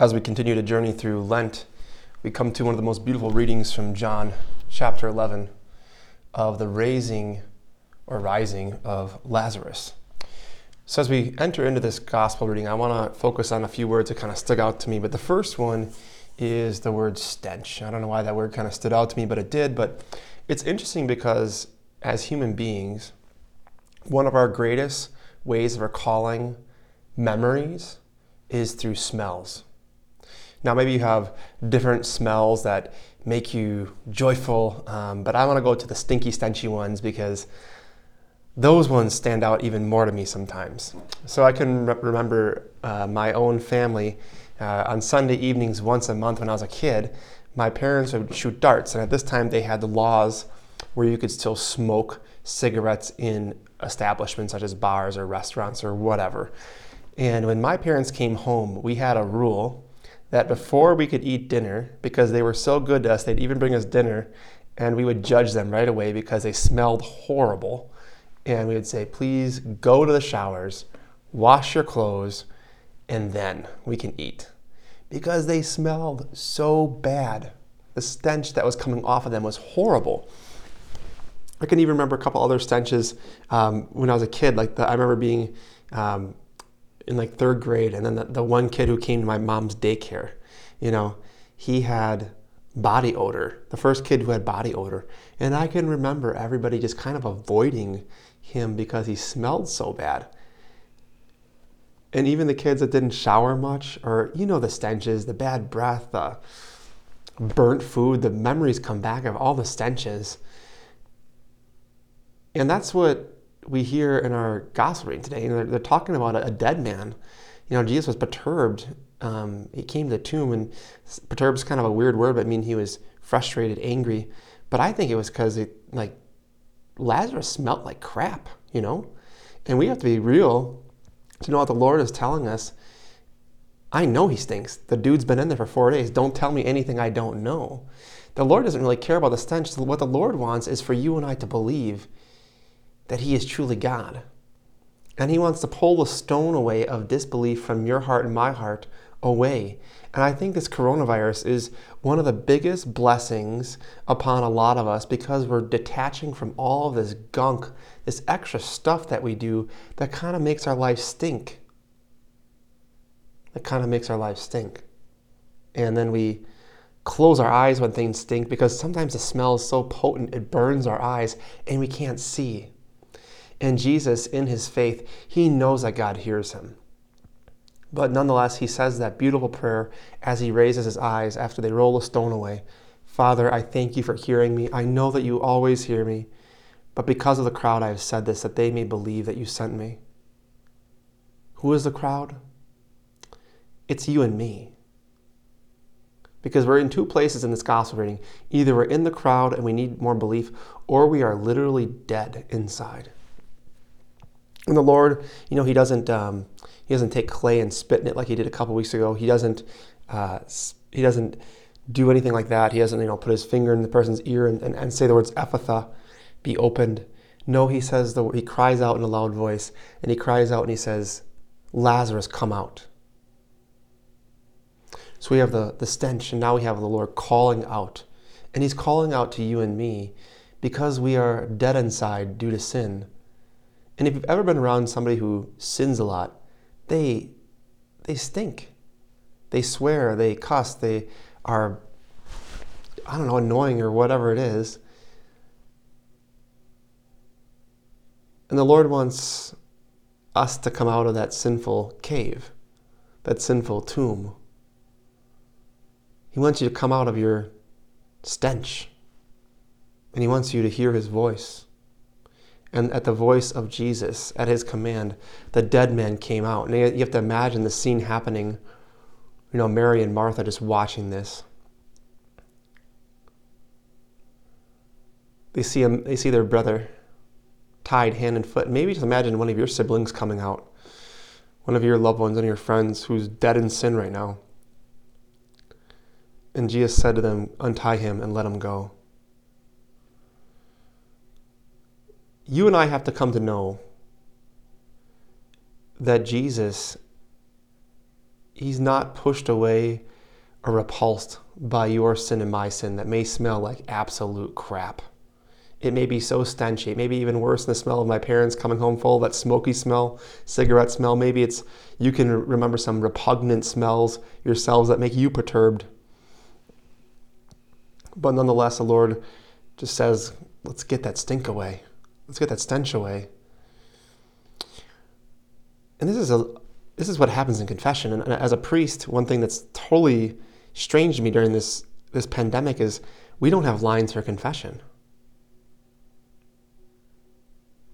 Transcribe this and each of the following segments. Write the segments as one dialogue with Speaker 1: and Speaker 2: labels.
Speaker 1: as we continue to journey through Lent, we come to one of the most beautiful readings from John chapter 11 of the raising or rising of Lazarus. So, as we enter into this gospel reading, I want to focus on a few words that kind of stuck out to me. But the first one is the word stench. I don't know why that word kind of stood out to me, but it did. But it's interesting because as human beings, one of our greatest ways of recalling memories is through smells. Now, maybe you have different smells that make you joyful, um, but I want to go to the stinky, stenchy ones because those ones stand out even more to me sometimes. So I can re- remember uh, my own family uh, on Sunday evenings once a month when I was a kid. My parents would shoot darts, and at this time they had the laws where you could still smoke cigarettes in establishments such as bars or restaurants or whatever. And when my parents came home, we had a rule that before we could eat dinner, because they were so good to us, they'd even bring us dinner, and we would judge them right away because they smelled horrible. And we would say, please go to the showers, wash your clothes, and then we can eat. Because they smelled so bad. The stench that was coming off of them was horrible. I can even remember a couple other stenches um, when I was a kid. Like the, I remember being um, in like third grade, and then the, the one kid who came to my mom's daycare, you know, he had body odor. The first kid who had body odor, and I can remember everybody just kind of avoiding him because he smelled so bad. And even the kids that didn't shower much, or you know, the stenches, the bad breath, the burnt food, the memories come back of all the stenches. And that's what we hear in our gospel reading today. You know, they're, they're, talking about a, a, dead man. You know, Jesus was perturbed. Um, he came to the tomb, and perturbed is kind of a weird word, but I mean he was frustrated, angry. But I think it was because it like Lazarus smelt like crap, you know, and we have to be real to know what the Lord is telling us. I know he stinks. The dude's been in there for four days. Don't tell me anything I don't know. The Lord doesn't really care about the stench. What the Lord wants is for you and I to believe that He is truly God. And He wants to pull the stone away of disbelief from your heart and my heart away. And I think this coronavirus is one of the biggest blessings upon a lot of us because we're detaching from all of this gunk, this extra stuff that we do that kind of makes our life stink. That kind of makes our life stink. And then we close our eyes when things stink because sometimes the smell is so potent it burns our eyes and we can't see. And Jesus, in his faith, he knows that God hears him. But nonetheless, he says that beautiful prayer as he raises his eyes after they roll the stone away Father, I thank you for hearing me. I know that you always hear me. But because of the crowd, I have said this, that they may believe that you sent me. Who is the crowd? It's you and me. Because we're in two places in this gospel reading. Either we're in the crowd and we need more belief, or we are literally dead inside. And the Lord, you know, He doesn't um, He doesn't take clay and spit in it like He did a couple weeks ago. He doesn't uh, He doesn't do anything like that. He doesn't, you know, put His finger in the person's ear and, and, and say the words "Ephphatha," be opened. No, He says the He cries out in a loud voice, and He cries out and He says, "Lazarus, come out." So we have the, the stench, and now we have the Lord calling out. And He's calling out to you and me because we are dead inside due to sin. And if you've ever been around somebody who sins a lot, they they stink. They swear, they cuss, they are I don't know, annoying or whatever it is. And the Lord wants us to come out of that sinful cave, that sinful tomb. He wants you to come out of your stench. And He wants you to hear His voice. And at the voice of Jesus, at his command, the dead man came out. And you have to imagine the scene happening. You know, Mary and Martha just watching this. They see him, they see their brother tied hand and foot. Maybe just imagine one of your siblings coming out, one of your loved ones, one of your friends who's dead in sin right now. And Jesus said to them, Untie him and let him go. You and I have to come to know that Jesus, he's not pushed away or repulsed by your sin and my sin that may smell like absolute crap. It may be so stenchy, maybe even worse than the smell of my parents coming home full that smoky smell, cigarette smell. Maybe it's you can remember some repugnant smells yourselves that make you perturbed. But nonetheless, the Lord just says, let's get that stink away. Let's get that stench away. And this is a this is what happens in confession. And as a priest, one thing that's totally strange to me during this this pandemic is we don't have lines for confession.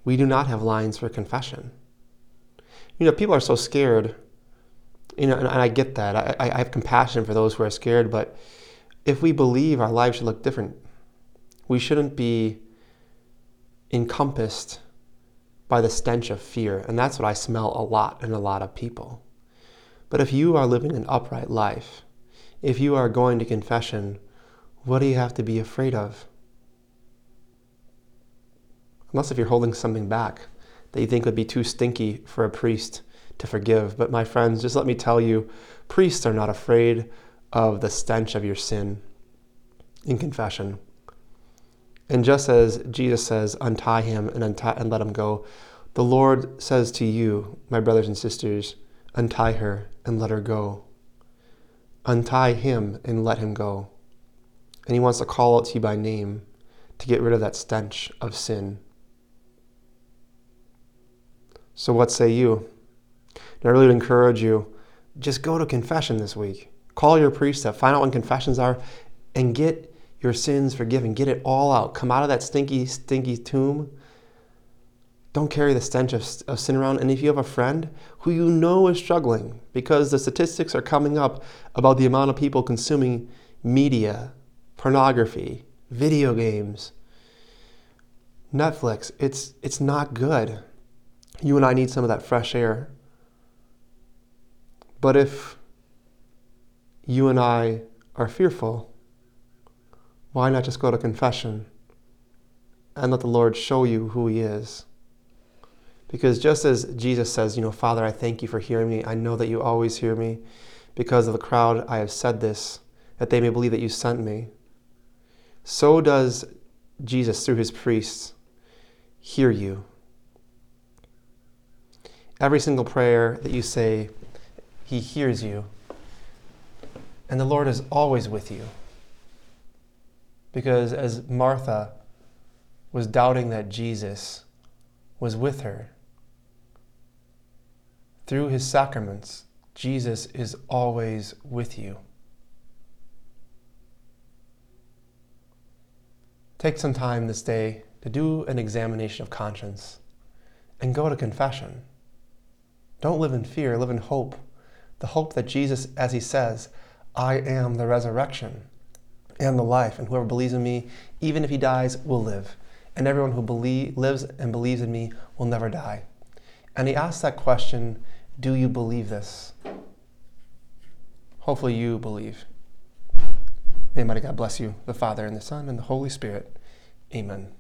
Speaker 1: We do not have lines for confession. You know, people are so scared. You know, and, I get that. I, I have compassion for those who are scared, but if we believe our lives should look different, we shouldn't be encompassed by the stench of fear. And that's what I smell a lot in a lot of people. But if you are living an upright life, if you are going to confession, what do you have to be afraid of? unless if you're holding something back that you think would be too stinky for a priest to forgive. But my friends, just let me tell you, priests are not afraid of the stench of your sin in confession. And just as Jesus says, untie him and, untie, and let him go, the Lord says to you, my brothers and sisters, untie her and let her go. Untie him and let him go. And he wants to call out to you by name to get rid of that stench of sin. So, what say you? And I really would encourage you just go to confession this week. Call your priest up, find out when confessions are, and get your sins forgiven. Get it all out. Come out of that stinky, stinky tomb. Don't carry the stench of, of sin around. And if you have a friend who you know is struggling, because the statistics are coming up about the amount of people consuming media, pornography, video games, Netflix, it's, it's not good. You and I need some of that fresh air. But if you and I are fearful, why not just go to confession and let the Lord show you who He is? Because just as Jesus says, you know, Father, I thank you for hearing me. I know that you always hear me. Because of the crowd, I have said this, that they may believe that you sent me. So does Jesus, through his priests, hear you. Every single prayer that you say, He hears you. And the Lord is always with you. Because as Martha was doubting that Jesus was with her, through his sacraments, Jesus is always with you. Take some time this day to do an examination of conscience and go to confession. Don't live in fear, live in hope. The hope that Jesus, as he says, I am the resurrection and the life, and whoever believes in me, even if he dies, will live. And everyone who believe, lives and believes in me will never die. And he asks that question Do you believe this? Hopefully, you believe. May Almighty God bless you, the Father, and the Son, and the Holy Spirit. Amen.